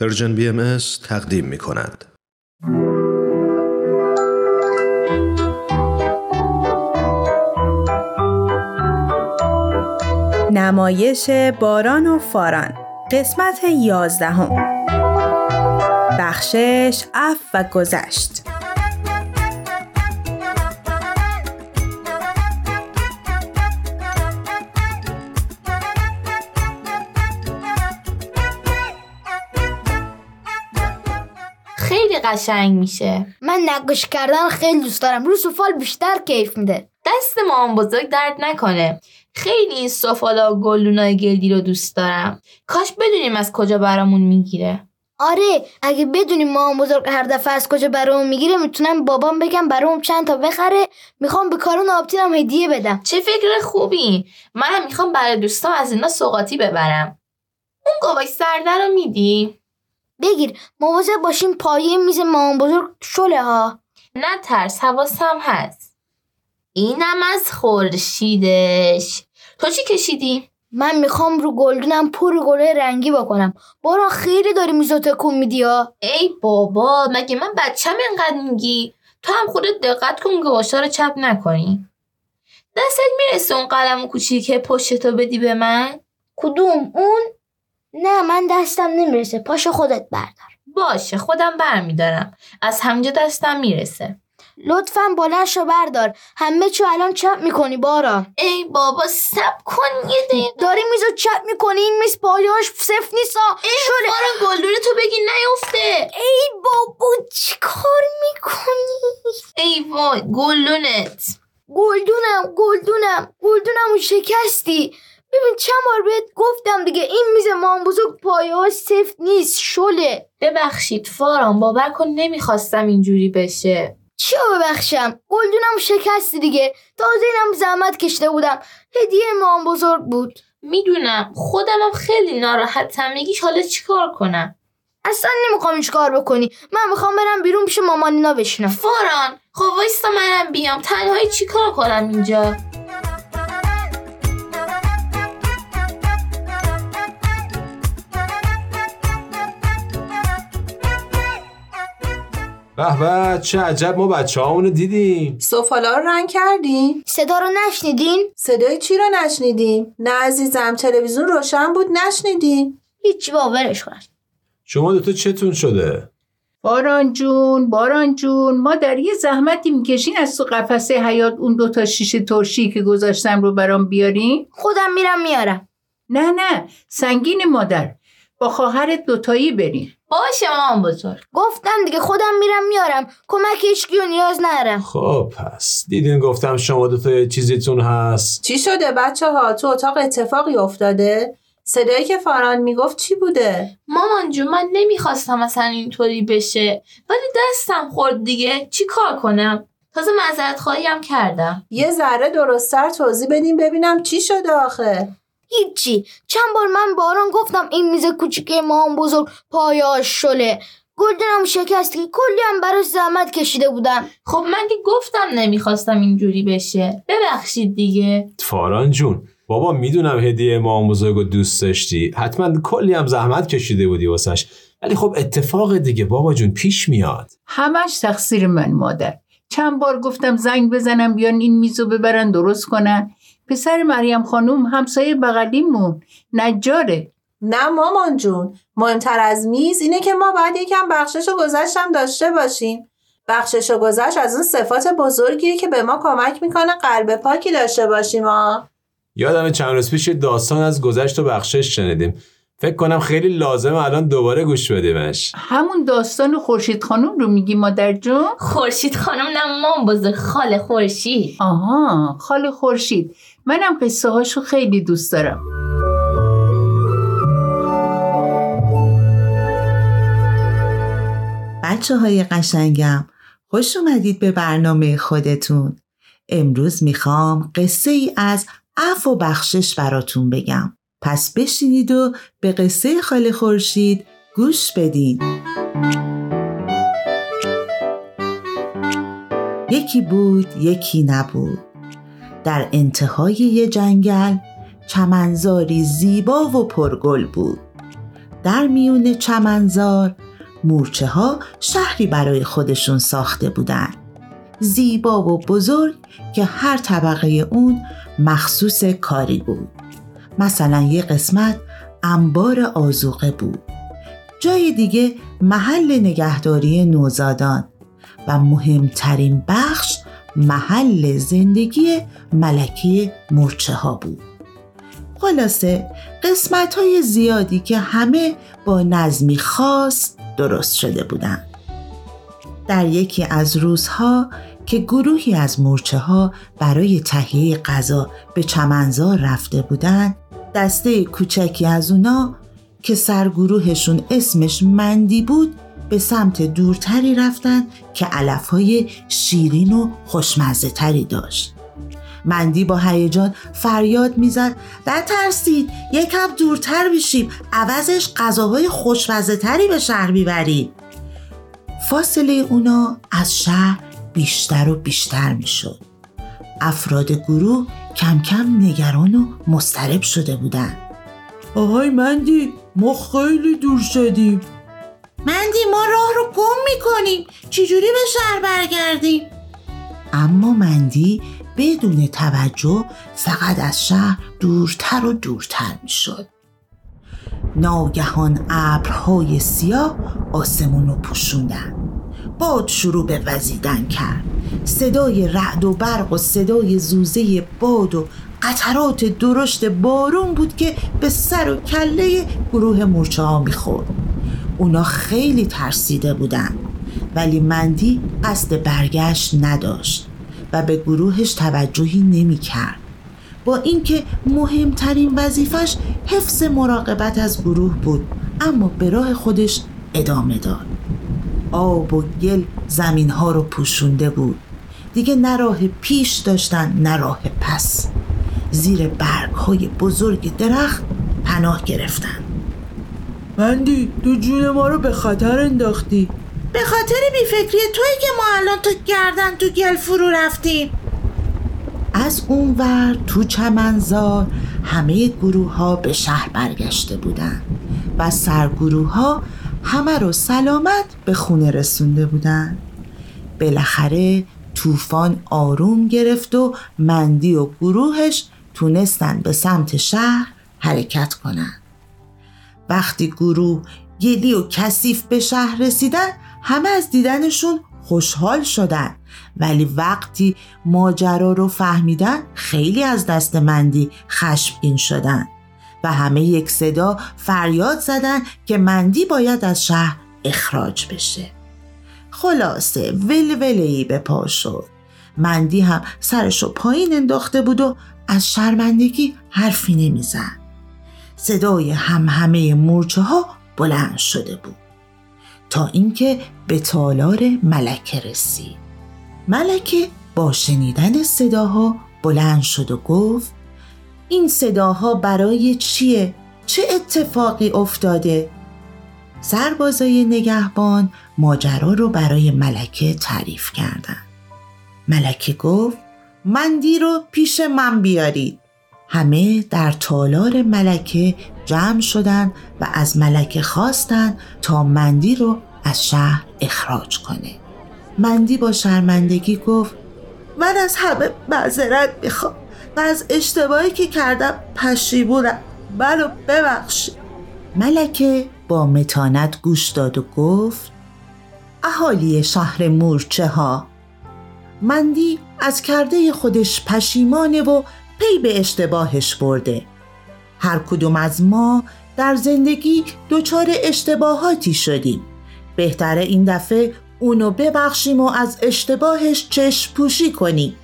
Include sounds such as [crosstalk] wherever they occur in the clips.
Persian BM تقدیم می کند. نمایش باران و فاران. قسمت یازدهم. بخشش عفو و گذشت. خیلی قشنگ میشه. من نقاشی کردن خیلی دوست دارم. رو سفال بیشتر کیف میده. دست مامان بزرگ درد نکنه. خیلی این سفالا و گلونای گلدی رو دوست دارم. کاش بدونیم از کجا برامون می‌گیره. آره اگه بدونیم ما بزرگ هر دفعه از کجا برام می‌گیره می‌تونم بابام بگم برام چند تا بخره. می‌خوام به کارون آبتینم هدیه بدم. چه فکر خوبی. منم می‌خوام برای دوستام از اینا سوقاتی ببرم. اون گواهی سرده رو میدی؟ بگیر. مواظب باشیم پایه میز مامان بزرگ شله ها. نه ترس حواسم هست. اینم از خورشیدش. تو چی کشیدی؟ من می‌خوام رو گلدونم پر گله رنگی بکنم. بارا خیلی داری میزو تکون میدی ها. ای بابا مگه من بچم اینقدر میگی؟ تو هم خودت دقت کن گواشا رو چپ نکنی. دستت می‌رسه اون قلم کوچیکه پشتتو بدی به من؟ کدوم؟ اون؟ نه من دستم نمی‌رسه. پاشو خودت بردار. باشه خودم برمیدارم. از همجا دستم می‌رسه. لطفا بلند شو بردار. همه چو الان چپ می‌کنی بارا. ای بابا سب کن یه دقیقه. داری میزو چپ می‌کنی؟ این میز پایاش صف نیسا شده. بارا گلدون تو بگی نیفته. ای بابا چی کار می‌کنی؟ ای وای گلدونت. گلدونم گلدونم. گلدونمو شکستی. ببین چند بار بهت گفتم دیگه این میز مام بزرگ پایه سفت نیست شله. ببخشید فاران باور کن نمی‌خواستم اینجوری بشه. چیا ببخشم؟ گلدونم شکستی دیگه. تازه اینم زحمت کشته بودم. هدیه مام بزرگ بود. می‌دونم خودمم خیلی ناراحتم میگیش حالا چیکار کنم؟ اصلا نمی‌خوام کار بکنی. من می‌خوام برم بیرون پیش مامانینا بشینم. فاران خب وایستا منم بیام. تنهایی چیکار کنم اینجا؟ به به چه عجب ما بچه رو دیدیم. سفالا رو رنگ کردیم صدا رو نشنیدین؟ صدای چی رو نشنیدیم؟ نه عزیزم تلویزیون روشن بود نشنیدیم هیچ باورش کن. شما دوتا چتون شده؟ باران جون باران جون. ما در یه زحمتی می‌کشین از تو قفسه حیات اون دوتا شیشه ترشی که گذاشتم رو برام بیارین. خودم میرم میارم. نه نه. سنگین مادر. با خواهرت دوتایی برین. باشه مامان بزرگ. گفتم دیگه خودم میرم میارم. کمک هیچکیو نیاز نرم خب پس دیدین گفتم شما دوتا چیزیتون هست. چی شده بچه ها تو اتاق اتفاقی افتاده؟ صدایی که فاران می‌گفت چی بوده؟ مامان جون من نمی‌خواستم اصلا اینطوری بشه. ولی دستم خورد دیگه. چی کار کنم؟ تازه معذرت خواهی هم کردم. یه ذره درستتر توضیح بدیم ببینم چی شده آخه. هیچی. چند بار من باران گفتم این میز کوچیکه ما هم بزرگ پایاش شله گلدنم شکستی کلی هم براش زحمت کشیده بودم. خب من که گفتم نمی‌خواستم اینجوری بشه. ببخشید دیگه. فاران جون بابا می‌دونم هدیه ما بزرگ دوست داشتی. حتما کلی هم زحمت کشیده بودی واسش. ولی خب اتفاق دیگه بابا جون پیش میاد. همش تقصیر من مادر. چند بار گفتم زنگ بزنم بیان این میزو ببرن درست کنن. پسر مریم خانوم همسایه بغلیمون نجاره. نه مامان جون. مهمتر از میز اینه که ما باید یکم بخشش و گذشتم داشته باشیم. بخشش و گذشت از اون صفات بزرگیه که به ما کمک می‌کنه قلب پاکی داشته باشیم ها یادم چند روز پیش داستان از گذشت و بخشش شنیدیم. فکر کنم خیلی لازمه الان دوباره گوش بدیمش. همون داستان خورشید خانم رو میگی مادر جون؟ خورشید خانم نه مام بزرگ خاله خورشید. آها خاله خورشید. منم قصه هاشو خیلی دوست دارم. بچه های قشنگم خوش اومدید به برنامه خودتون. امروز می‌خوام قصه ای از عف و بخشش براتون بگم. پس بشینید و به قصه خاله خورشید گوش بدین. یکی بود یکی نبود. در انتهای یه جنگل چمنزاری زیبا و پرگل بود. در میون چمنزار مورچه ها شهری برای خودشون ساخته بودن. زیبا و بزرگ که هر طبقه اون مخصوص کاری بود. مثلا یه قسمت انبار آزوقه بود جای دیگه محل نگهداری نوزادان و مهمترین بخش محل زندگی ملکی مرچه ها بود خلاصه قسمت های زیادی که همه با نظمی خاص درست شده بودند. در یکی از روزها که گروهی از مورچه ها برای تهیه غذا به چمنزار رفته بودند دسته کوچکی از اونا که سرگروهشون اسمش مندی بود به سمت دورتری رفتن که علفهای شیرین و خوشمزه تری داشت. مندی با هیجان فریاد می‌زد نترسید یکم دورتر بشیم عوضش غذاهای خوشمزه تری به شهر می‌بریم. فاصله اونا از شهر بیشتر و بیشتر می‌شد. افراد گروه کم کم نگران و مضطرب شده بودند آهای مندی ما خیلی دور شدیم. مندی ما راه رو گم می‌کنیم. چجوری به شهر برگردیم؟ اما مندی بدون توجه فقط از شهر دورتر و دورتر می‌شد. ناگهان ابرهای سیاه آسمون رو پوشوندن. باد شروع به وزیدن کرد. صدای رعد و برق و صدای زوزه باد و قطرات درشت بارون بود که به سر و کله گروه مورچه ها می‌خورد اونا خیلی ترسیده بودن ولی مندی قصد برگشت نداشت و به گروهش توجهی نمی کرد. با اینکه مهمترین وظیفش حفظ مراقبت از گروه بود اما به راه خودش ادامه داد آب و گل زمین ها رو پوشونده بود. دیگه نه راه پیش داشتن نه راه پس. زیر برگ های بزرگ درخت پناه گرفتن. مندی تو جون ما رو به خطر انداختی. به خاطر بیفکری توی که ما الان تو گردن تو گل فرو رفتیم. از اون ور تو چمنزار همه گروه ها به شهر برگشته بودن و سرگروه ها همه رو سلامت به خونه رسونده بودن. بالاخره طوفان آروم گرفت و مندی و گروهش تونستن به سمت شهر حرکت کنن. وقتی گروه گلی و کثیف به شهر رسیدن همه از دیدنشون خوشحال شدن. ولی وقتی ماجرا رو فهمیدن خیلی از دست مندی خشمگین شدن. و همه یک صدا فریاد زدن که مندی باید از شهر اخراج بشه. خلاصه ولولهی به پا شد. مندی هم سرشو پایین انداخته بود و از شرمندگی حرفی نمی‌زد. صدای هم همه مورچه ها بلند شده بود. تا اینکه به تالار ملکه رسید. ملکه با شنیدن صداها بلند شد و گفت این صداها برای چیه؟ چه اتفاقی افتاده؟ سربازای نگهبان ماجرا رو برای ملکه تعریف کردند. ملکه گفت مندی رو پیش من بیارید. همه در تالار ملکه جمع شدند و از ملکه خواستند تا مندی رو از شهر اخراج کنه. مندی با شرمندگی گفت من از همه معذرت می‌خوام و از اشتباهی که کردم پشیمونم. منو ببخشید ملکه با متانت گوش داد و گفت اهالی شهر مورچه ها. مندی از کرده خودش پشیمانه و پی به اشتباهش برده. هر کدوم از ما در زندگی دچار اشتباهاتی شدیم. بهتره این دفعه اونو ببخشیم و از اشتباهش چشم پوشی کنیم.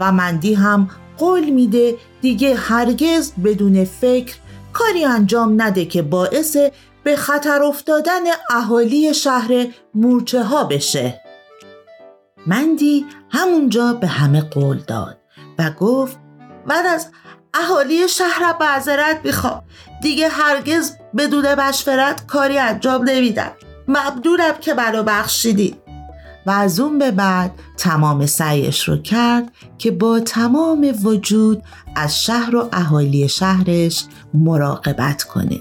و مندی هم قول میده دیگه هرگز بدون فکر کاری انجام نده که باعث به خطر افتادن اهالی شهر مورچه ها بشه. مندی همونجا به همه قول داد و گفت من از اهالی شهر معذرت می‌خوام. دیگه هرگز بدون مشورت کاری انجام نمیدم. ممنونم که منو بخشیدید. و از اون به بعد تمام سعیش رو کرد که با تمام وجود از شهر و اهالی شهرش مراقبت کنه.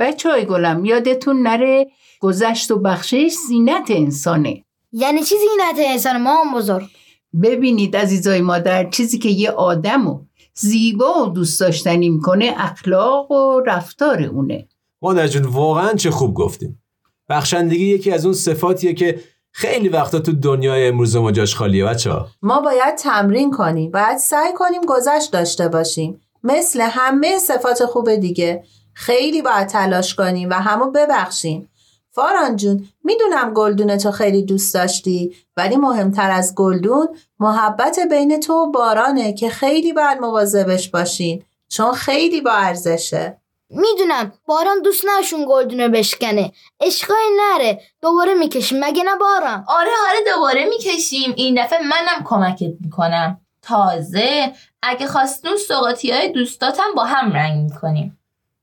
بچه های گلم یادتون نره گذشت و بخشش زینت انسانه یعنی چی زینت انسان ما هم بزرگ ببینید عزیزای مادر چیزی که یه آدمو زیبا و دوست داشتنی می‌کنه اخلاق و رفتار اونه. مادر جون واقعا چه خوب گفتیم. بخشندگی یکی از اون صفاتیه که خیلی وقتا تو دنیای امروز ما جاش خالیه بچه ها ما باید تمرین کنیم باید سعی کنیم گذشت داشته باشیم. مثل همه صفات خوب دیگه خیلی باید تلاش کنیم و همو ببخشیم. فاران جون می‌دونم گلدون تو خیلی دوست داشتی ولی مهمتر از گلدون محبت بین تو و بارانه که خیلی باید مواظبش باشین چون خیلی با ارزشه. می‌دونم باران دوست نشون گلدونه بشکنه. عشقای نره دوباره می‌کشیم مگه نه باران؟ آره آره دوباره می‌کشیم. این دفعه منم کمکت می‌کنم. تازه اگه خواستون سوقاتی های دوستاتم با هم رنگ می‌کنیم.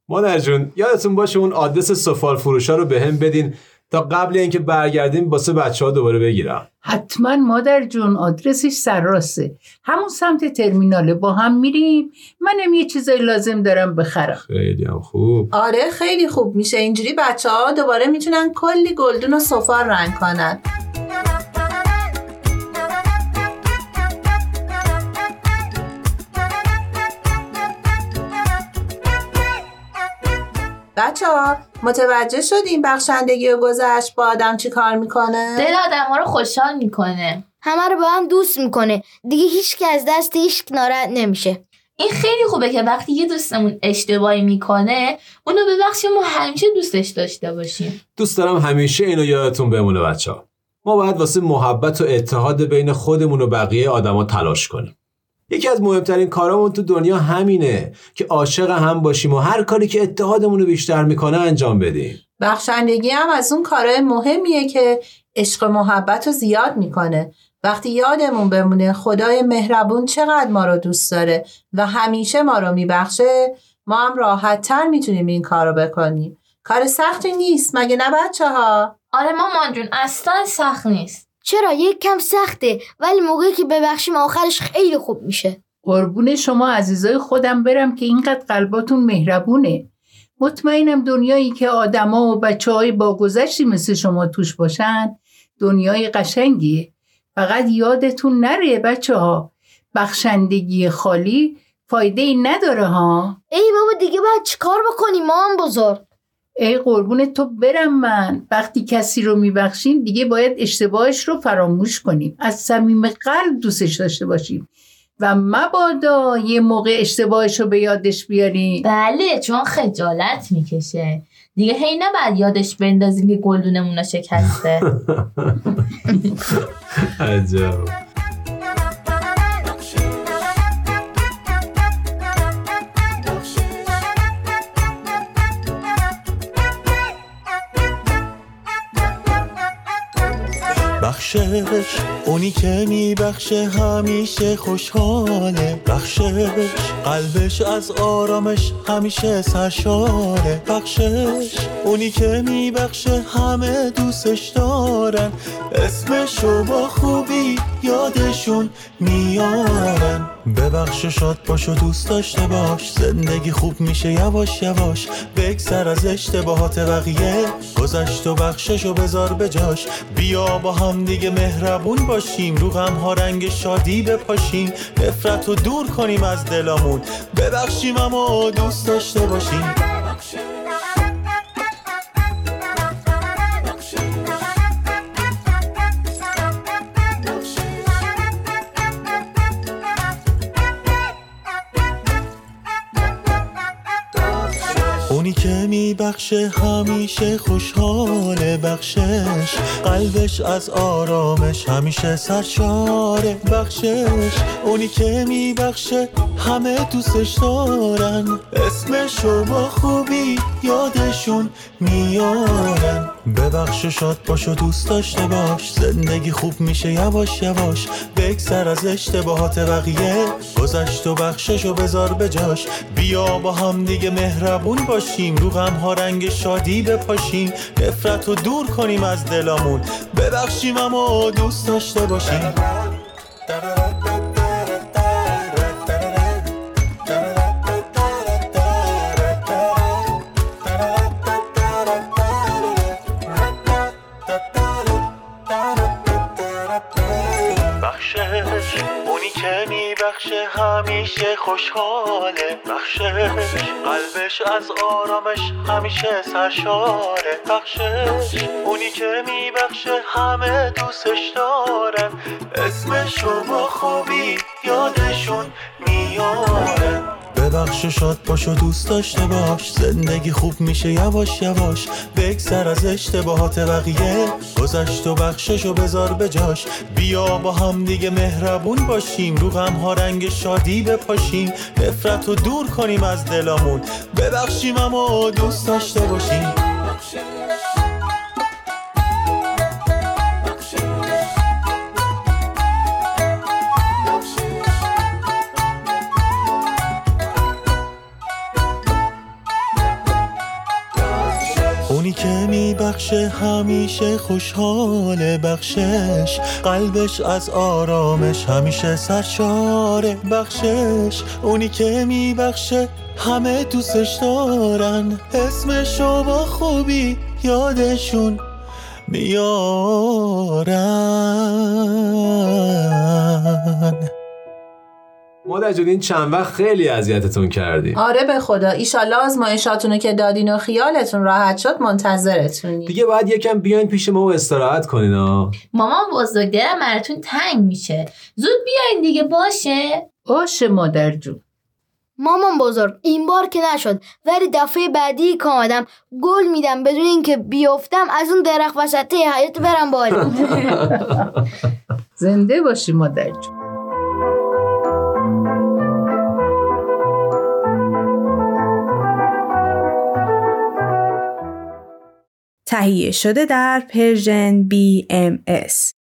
مادر جون یادتون باشه اون آدرس سفال فروشا رو به هم بدین تا قبل اینکه برگردیم واسه بچه ها دوباره بگیرم. حتما مادر جون آدرسش سرراسته همون سمت ترمیناله با هم میریم. منم یه چیزای لازم دارم بخرم. خیلی هم خوب. آره خیلی خوب. میشه اینجوری بچه ها دوباره می‌تونن کلی گلدون و سفال رنگ کنن. بچه ها متوجه شدیم بخشندگی و گذشت با آدم چی کار می‌کنه؟ دل آدم ها رو خوشحال می‌کنه. همه رو با هم دوست می‌کنه. دیگه هیچ که از دست هیچ ناراحت نمیشه. این خیلی خوبه که وقتی یه دوستمون اشتباهی می‌کنه اونو ببخشیم و همیشه دوستش داشته باشیم. دوست دارم همیشه اینو یادتون بمونه بچه ها ما باید واسه محبت و اتحاد بین خودمون و بقیه آدما تلاش کنیم. یکی از مهمترین کارامون تو دنیا همینه که عاشق هم باشیم و هر کاری که اتحادمون رو بیشتر می‌کنه انجام بدیم. بخشندگی هم از اون کارهای مهمیه که عشق و محبت رو زیاد می‌کنه. وقتی یادمون بمونه خدای مهربون چقدر ما رو دوست داره و همیشه ما رو میبخشه ما هم راحت تر می‌تونیم این کار رو بکنیم. کار سختی نیست مگه نه بچه ها؟ آره مامان جون اصلا سخت نیست. چرا؟ یک کم سخته ولی موقعی که ببخشیم آخرش خیلی خوب میشه. قربون شما عزیزای خودم برم که اینقدر قلباتون مهربونه. مطمئنم دنیایی که آدما و بچه های با گذشتی مثل شما توش باشن دنیای قشنگیه. فقط یادتون نره بچه ها بخشندگی خالی فایده ای نداره ها؟ ای بابا دیگه باید چیکار بکنیم؟ ما هم بزرگ. ای قربون تو برم من. وقتی کسی رو میبخشیم دیگه باید اشتباهش رو فراموش کنیم. از صمیم قلب دوستش داشته باشیم. و مبادا یه موقع اشتباهش رو به یادش بیاریم. بله چون خجالت می‌کشه. دیگه هی نباید یادش بندازیم که گلدونمون رو شکسته. [laughs] عجب. بخشش. اونی که میبخشه همیشه خوشحاله. بخشش. قلبش از آرامش همیشه سرشاره. بخشش. اونی که میبخشه همه دوستش دارن. اسمشو با خوبی یادشون میارن. ببخش و شاد باش و دوست داشته باش. زندگی خوب میشه یواش یواش. بگذر از اشتباهات بقیه. گذشت و بخشش و بذار به جاش. بیا با هم دیگه مهربون باشیم. رو غم ها رنگ شادی بپاشیم. نفرت رو دور کنیم از دلامون. ببخشیم اما دوست داشته باشیم. میبخشه همیشه خوشحاله بخشش. قلبش از آرامش همیشه سرشاره بخشش. اونی که میبخشه همه دوستش دارن. اسمشو با خوبی یادشون میارن. ببخش و شاد باش و دوست داشته باش. زندگی خوب میشه یواش یواش. بگذر از اشتباهات بقیه. گذشت و بخشش و بذار به جاش. بیا با هم دیگه مهربون باشیم. رو غم ها رنگ شادی بپاشیم نفرت رو دور کنیم از دلامون. ببخشیم اما دوست داشته باشیم. بخشش اونی که میبخشه همیشه خوشحاله بخشش. قلبش از آرامش همیشه سرشاره. بخشش. اونی که میبخشه همه دوستش دارن اسمشو با خوبی یادشون میاره ببخش و شاد باش و دوست داشته باش. زندگی خوب میشه یواش یواش. بگذر از اشتباهات بقیه. گذشت و بخشش و بذار به جاش. بیا با هم دیگه مهربون باشیم. رو غم ها رنگ شادی بپاشیم. نفرت رو دور کنیم از دلامون ببخشیم اما دوست داشته باشیم. میبخشه همیشه خوشحال بخشش. قلبش از آرامش همیشه سرشاره بخشش. اونی که میبخشه همه دوستش دارن. اسمشو با خوبی یادشون میارن. مادر جون این چند وقت خیلی اذیتتون کردیم آره به خدا. ایشالله آزمایشاتونو که دادین و خیالتون راحت شد منتظرتونی. دیگه باید یکم بیاین پیش ما و استراحت کنین ها مامان بزرگ دلم براتون تنگ میشه. زود بیاین دیگه باشه؟ باشه مادر جون. مامان بزرگ این بار که نشد. ولی دفعه بعدی که آمدم گل میدم بدون اینکه بیفتم از اون درخت وسطه حیات برم بالا. [laughs] زنده باشی مادر جون. تهیه شده در پرژن BMS